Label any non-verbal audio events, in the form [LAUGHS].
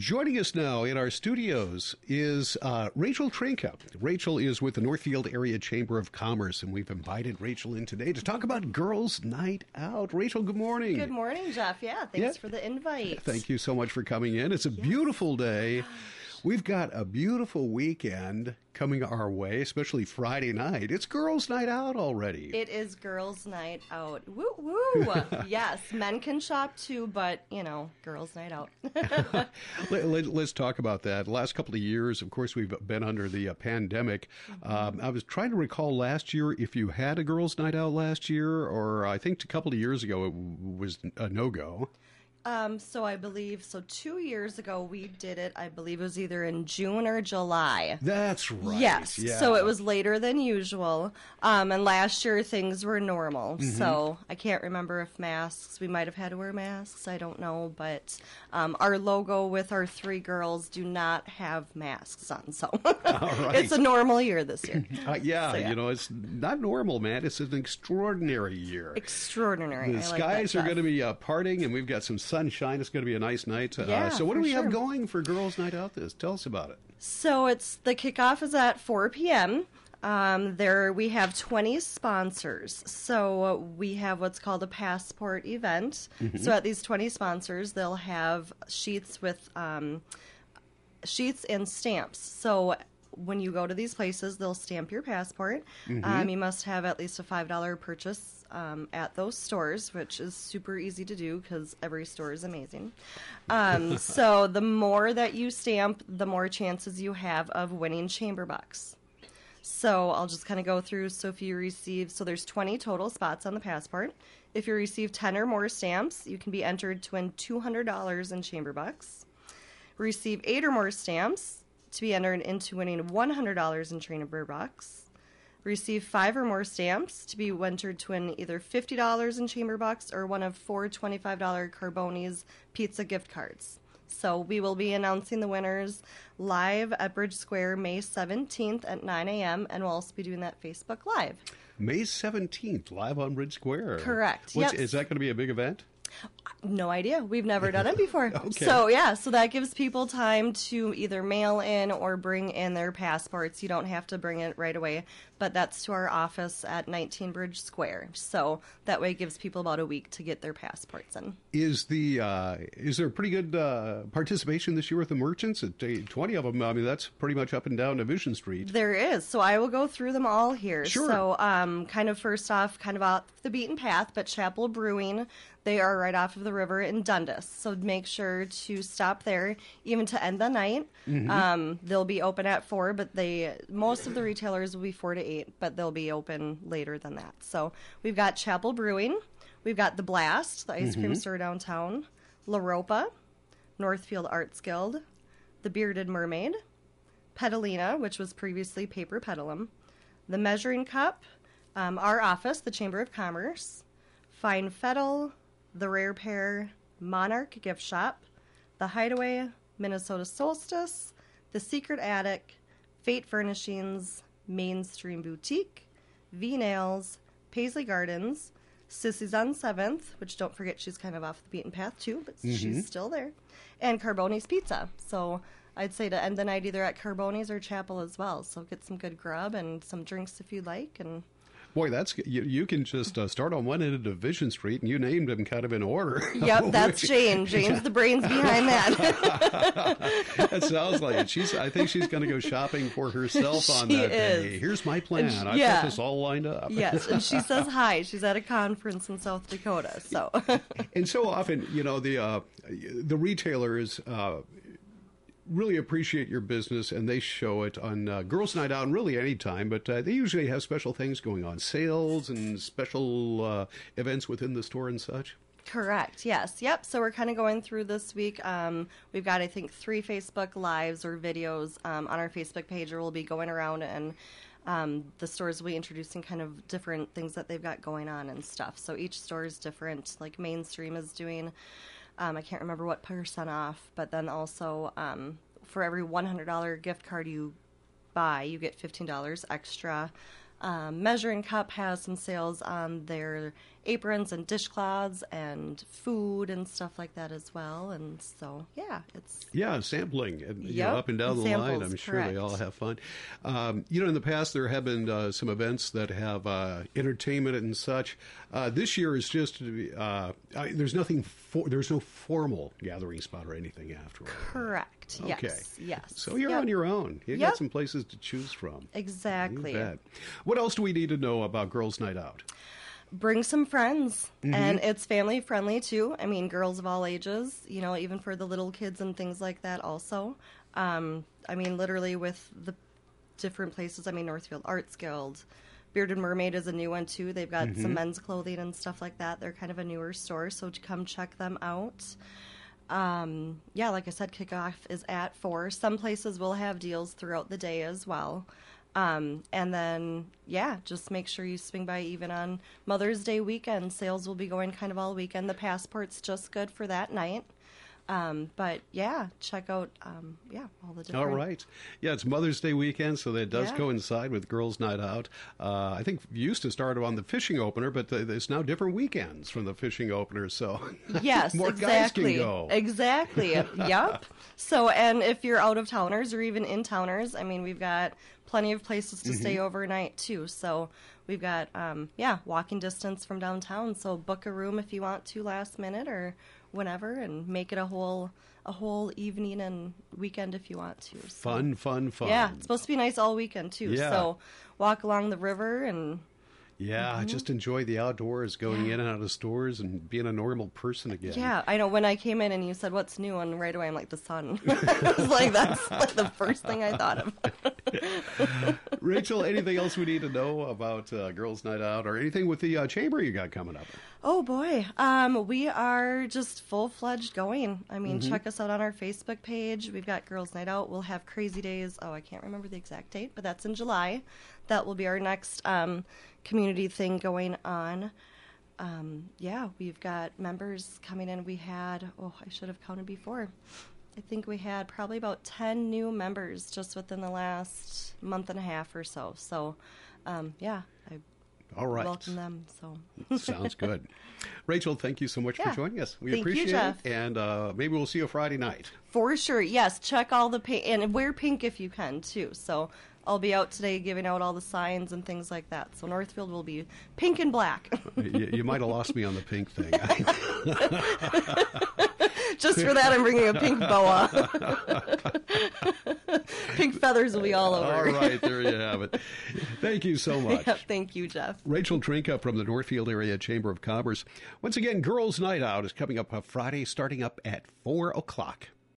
Joining us now in our studios is uh, Rachel Trnka. Rachel is with the Northfield Area Chamber of Commerce, and we've invited Rachel in today to talk about Girls' Night Out. Rachel, good morning. Good morning, Jeff. Yeah, thanks yeah. for the invite. Thank you so much for coming in. It's a yes. beautiful day. We've got a beautiful weekend coming our way, especially Friday night. It's girls' night out already. It is girls' night out. Woo woo! [LAUGHS] yes, men can shop too, but you know, girls' night out. [LAUGHS] let, us let, talk about that. The last couple of years, of course, we've been under the uh, pandemic. Mm-hmm. Um, I was trying to recall last year if you had a girls' night out last year, or I think a couple of years ago it was a no go. Um, so I believe so. Two years ago, we did it. I believe it was either in June or July. That's right. Yes. Yeah. So it was later than usual. Um, and last year things were normal. Mm-hmm. So I can't remember if masks. We might have had to wear masks. I don't know. But um, our logo with our three girls do not have masks on. So [LAUGHS] it's a normal year this year. [LAUGHS] Uh, yeah, so, yeah, You know, it's not normal, man. It's an extraordinary year. Extraordinary. The I skies like are going to be uh, parting, and we've got some sunshine. It's going to be a nice night. Uh, yeah, so what do we sure. have going for Girls' Night Out? This tell us about it. So it's the kickoff is at 4 p.m. Um, there we have 20 sponsors. So we have what's called a passport event. Mm-hmm. So at these 20 sponsors, they'll have sheets with um, sheets and stamps. So when you go to these places, they'll stamp your passport. Mm-hmm. Um, you must have at least a five dollar purchase um, at those stores, which is super easy to do because every store is amazing. Um, [LAUGHS] so the more that you stamp, the more chances you have of winning chamber bucks. So I'll just kind of go through. So if you receive, so there's 20 total spots on the passport. If you receive 10 or more stamps, you can be entered to win $200 in chamber bucks. Receive eight or more stamps, to be entered into winning $100 in Chamber Bucks. Receive five or more stamps to be entered to win either $50 in Chamber Bucks or one of four $25 Carboni's pizza gift cards. So we will be announcing the winners live at Bridge Square May 17th at 9 a.m. and we'll also be doing that Facebook Live. May 17th, live on Bridge Square. Correct. Yep. Is that going to be a big event? No idea. We've never done it before. [LAUGHS] okay. So, yeah, so that gives people time to either mail in or bring in their passports. You don't have to bring it right away, but that's to our office at 19 Bridge Square. So that way it gives people about a week to get their passports in. Is the uh, is there pretty good uh, participation this year with the merchants? 20 of them, I mean, that's pretty much up and down Division Street. There is. So I will go through them all here. Sure. So, um, kind of first off, kind of off the beaten path, but Chapel Brewing, they are right off of the river in Dundas. So make sure to stop there, even to end the night. Mm-hmm. Um, they'll be open at four, but they most of the retailers will be four to eight, but they'll be open later than that. So we've got Chapel Brewing, we've got the Blast, the ice mm-hmm. cream store downtown, La Ropa, Northfield Arts Guild, the Bearded Mermaid, Petalina, which was previously Paper Petalum, the Measuring Cup, um, our office, the Chamber of Commerce, Fine Fettle, the Rare Pair, Monarch Gift Shop, The Hideaway, Minnesota Solstice, The Secret Attic, Fate Furnishings, Mainstream Boutique, V Nails, Paisley Gardens, Sissy's on 7th, which don't forget she's kind of off the beaten path too, but mm-hmm. she's still there, and Carboni's Pizza. So I'd say to end the night either at Carboni's or Chapel as well. So get some good grub and some drinks if you'd like, and Boy, that's you, you can just uh, start on one end of Division Street, and you named them kind of in order. [LAUGHS] Yep, that's Jane. [LAUGHS] Jane's the brains behind that. [LAUGHS] that sounds like it. She's. I think she's going to go shopping for herself on she that is. day. Here's my plan. She, I've got this all lined up. yes, and she says hi. She's at a conference in South Dakota. So. and so often, you know, the uh, the retailers. Uh, really appreciate your business and they show it on uh, Girls Night Out and really any time, but uh, they usually have special things going on, sales and special uh, events within the store and such. Correct. Yes. Yep. So we're kind of going through this week. Um, we've got, I think, three Facebook lives or videos um, on our Facebook page, or we'll be going around and um, the stores will be introducing kind of different things that they've got going on and stuff. So each store is different. Like Mainstream is doing um, I can't remember what percent off, but then also um, for every $100 gift card you buy, you get $15 extra. Um, Measuring Cup has some sales on their aprons and dishcloths and food and stuff like that as well. And so, yeah, it's Yeah, sampling and you know, up and down the samples, line. I'm sure they all have fun. Um, you know, in the past there have been uh, some events that have uh, entertainment and such. Uh, this year is just uh, I, there's nothing for there's no formal gathering spot or anything after. all. correct. Okay. Yes, yes. So you're Yep. on your own. You Yep. got some places to choose from. Exactly. What else do we need to know about Girls' Night Out? Bring some friends Mm-hmm. and it's family friendly too. I mean girls of all ages you know even for the little kids and things like that also. Um, i mean literally with the different places i mean northfield arts guild bearded mermaid is a new one too. They've got Mm-hmm. some men's clothing and stuff like that. They're kind of a newer store so to come check them out. Um, yeah like i said kickoff is at four. Some places will have deals throughout the day as well um, and then, yeah, just make sure you swing by even on Mother's Day weekend. Sales will be going kind of all weekend. The passport's just good for that night. Um, but yeah, check out, um, yeah, all the different. All right. Yeah, it's Mother's Day weekend, so that does Yeah. coincide with Girls' Night Out. Uh, I think used to start on the fishing opener, but th- there's now different weekends from the fishing opener, so [LAUGHS] Yes, more guys exactly. can go. Exactly. [LAUGHS] yep. So, and if you're out of towners or even in towners, I mean, we've got plenty of places to stay Mm-hmm. overnight too. So, we've got, um, yeah, walking distance from downtown. So, book a room if you want to last minute or whenever, and make it a whole a whole evening and weekend if you want to. So, Fun, fun, fun. Yeah, it's supposed to be nice all weekend too. Yeah. So, walk along the river and Yeah, i just enjoy the outdoors, going Mm-hmm. Yeah. in and out of stores, and being a normal person again. Yeah, I know. When I came in and you said what's new, and right away I'm like the sun. [LAUGHS] I was like, that's like the first thing I thought of. [LAUGHS] [LAUGHS] Rachel, anything else we need to know about uh, Girls' Night Out, or anything with the uh, chamber you got coming up? Oh boy, um, we are just full fledged going. I mean, check us out on our Facebook page. We've got Girls Night Out. We'll have Crazy Days. Oh, I can't remember the exact date, but that's in July. That will be our next um, community thing going on. Um, yeah, we've got members coming in. We had, oh, I should have counted before. I think we had probably about 10 new members just within the last month and a half or so. So, um, yeah, I All right. welcome them. So, [LAUGHS] Sounds good. Rachel, thank you so much Yeah. for joining us. We Thank you, appreciate Jeff. it. And uh, maybe we'll see you Friday night. For sure, yes. Check all the pink and wear pink if you can too. So I'll be out today giving out all the signs and things like that. So Northfield will be pink and black, [LAUGHS] you, you might have lost me on the pink thing. [LAUGHS] just for that. I'm bringing a pink boa. [LAUGHS] pink feathers will be all over. All right, there you have it. Thank you so much. Yep, thank you, Jeff. Rachel Trnka from the Northfield Area Chamber of Commerce. Once again, Girls' Night Out is coming up on Friday, starting up at 4 o'clock.